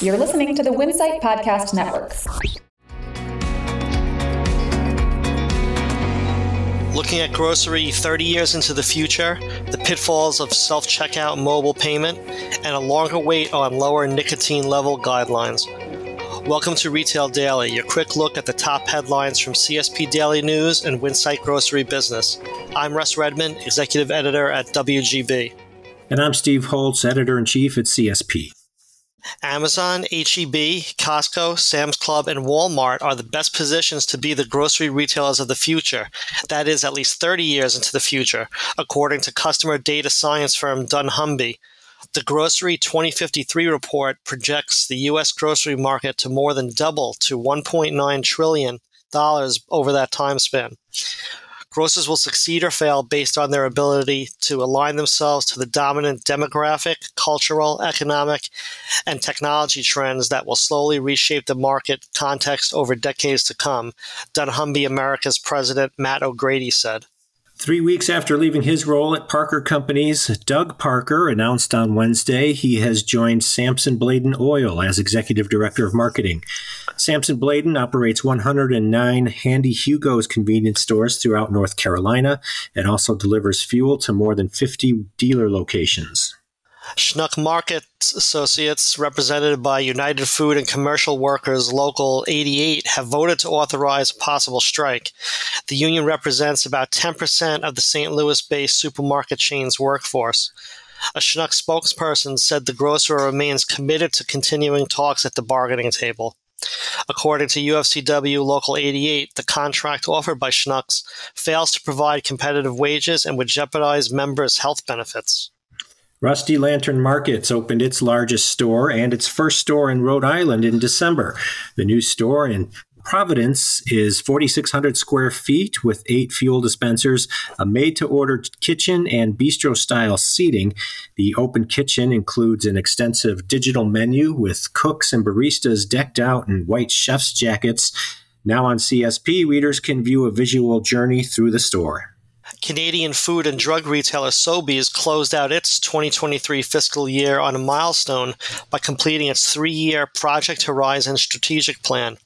You're listening to the Winsight Podcast Network. Looking at grocery 30 years into the future, the pitfalls of self checkout mobile payment, and a longer wait on lower nicotine level guidelines. Welcome to Retail Daily, your quick look at the top headlines from CSP Daily News and Winsight Grocery Business. I'm Russ Redman, Executive Editor at WGB. And I'm Steve Holtz, Editor in Chief at CSP. Amazon, HEB, Costco, Sam's Club, and Walmart are the best positions to be the grocery retailers of the future. That is at least 30 years into the future, according to customer data science firm dunnhumby. The Grocery 2053 report projects the U.S. grocery market to more than double to $1.9 trillion over that time span. Grocers will succeed or fail based on their ability to align themselves to the dominant demographic, cultural, economic, and technology trends that will slowly reshape the market context over decades to come, dunnhumby America's president Matt O'Grady said. Three weeks after leaving his role at Parker Companies, Doug Parker announced on Wednesday he has joined Sampson Bladen Oil as Executive Director of Marketing. Sampson Bladen operates 109 Handy Hugo's convenience stores throughout North Carolina and also delivers fuel to more than 50 dealer locations. Schnuck Market Associates, represented by United Food and Commercial Workers Local 88, have voted to authorize a possible strike. The union represents about 10% of the St. Louis based supermarket chain's workforce. A Schnuck spokesperson said the grocer remains committed to continuing talks at the bargaining table. According to UFCW Local 88, the contract offered by Schnucks fails to provide competitive wages and would jeopardize members' health benefits. Rusty Lantern Markets opened its largest store and its first store in Rhode Island in December. The new store in Providence is 4,600 square feet with eight fuel dispensers, a made to order kitchen, and bistro style seating. The open kitchen includes an extensive digital menu with cooks and baristas decked out in white chef's jackets. Now on CSP, readers can view a visual journey through the store. Canadian food and drug retailer Sobeys closed out its 2023 fiscal year on a milestone by completing its three year Project Horizon strategic plan.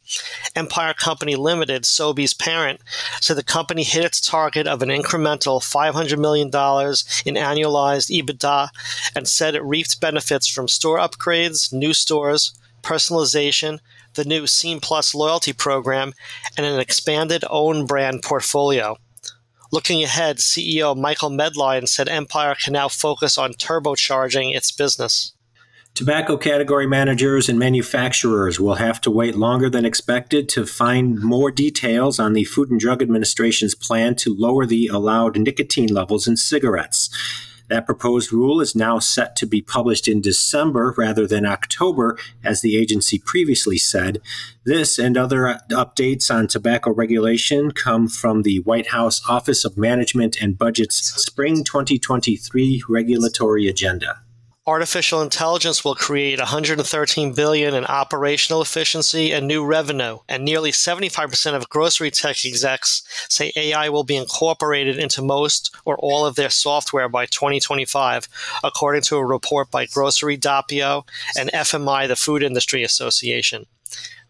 Empire Company Limited, Sobeys' parent, said the company hit its target of an incremental $500 million in annualized EBITDA and said it reaped benefits from store upgrades, new stores, personalization, the new Scene Plus loyalty program, and an expanded own brand portfolio. Looking ahead, CEO Michael Medline said Empire can now focus on turbocharging its business. Tobacco category managers and manufacturers will have to wait longer than expected to find more details on the Food and Drug Administration's plan to lower the allowed nicotine levels in cigarettes. That proposed rule is now set to be published in December rather than October, as the agency previously said. This and other updates on tobacco regulation come from the White House Office of Management and Budget's Spring 2023 regulatory agenda artificial intelligence will create 113 billion in operational efficiency and new revenue and nearly 75% of grocery tech execs say ai will be incorporated into most or all of their software by 2025 according to a report by grocery doppio and fmi the food industry association.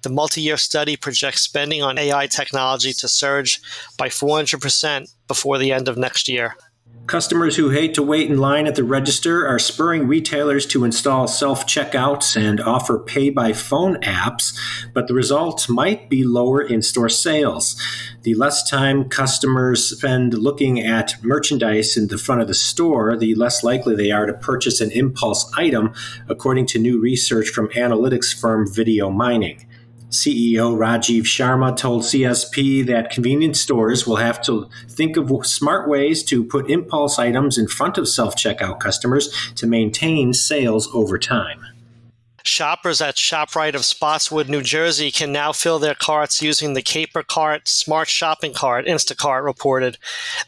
The multi-year study projects spending on ai technology to surge by 400% before the end of next year Customers who hate to wait in line at the register are spurring retailers to install self checkouts and offer pay by phone apps, but the results might be lower in store sales. The less time customers spend looking at merchandise in the front of the store, the less likely they are to purchase an impulse item, according to new research from analytics firm Video Mining. CEO Rajiv Sharma told CSP that convenience stores will have to think of smart ways to put impulse items in front of self checkout customers to maintain sales over time. Shoppers at ShopRite of Spotswood, New Jersey can now fill their carts using the Caper Cart Smart Shopping Cart, Instacart reported.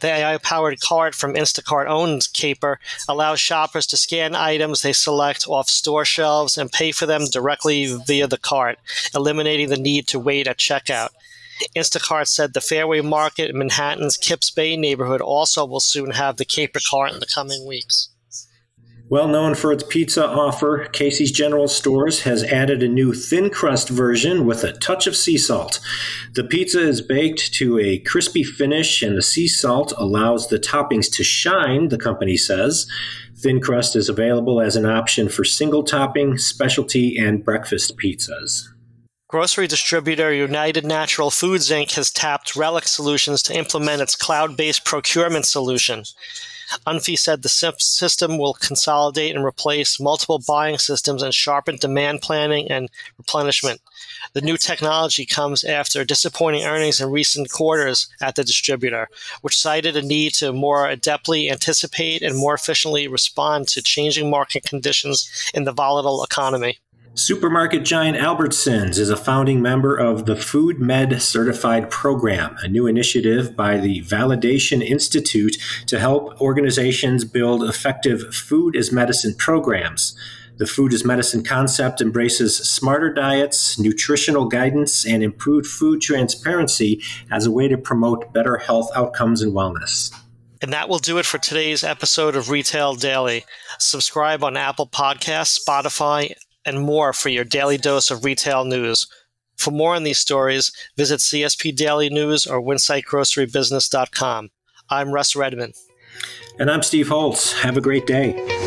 The AI powered cart from Instacart owned Caper allows shoppers to scan items they select off store shelves and pay for them directly via the cart, eliminating the need to wait at checkout. Instacart said the Fairway Market in Manhattan's Kips Bay neighborhood also will soon have the Caper Cart in the coming weeks. Well known for its pizza offer, Casey's General Stores has added a new thin crust version with a touch of sea salt. The pizza is baked to a crispy finish, and the sea salt allows the toppings to shine, the company says. Thin crust is available as an option for single topping, specialty, and breakfast pizzas. Grocery distributor United Natural Foods Inc. has tapped Relex Solutions to implement its cloud based procurement solution. Unfi said the system will consolidate and replace multiple buying systems and sharpen demand planning and replenishment. The new technology comes after disappointing earnings in recent quarters at the distributor, which cited a need to more adeptly anticipate and more efficiently respond to changing market conditions in the volatile economy. Supermarket giant Albertsons is a founding member of the Food Med Certified Program, a new initiative by the Validation Institute to help organizations build effective food as medicine programs. The food as medicine concept embraces smarter diets, nutritional guidance, and improved food transparency as a way to promote better health outcomes and wellness. And that will do it for today's episode of Retail Daily. Subscribe on Apple Podcasts, Spotify, and more for your daily dose of retail news. For more on these stories, visit CSP Daily News or WinsightGroceryBusiness.com. I'm Russ Redman. And I'm Steve Holtz. Have a great day.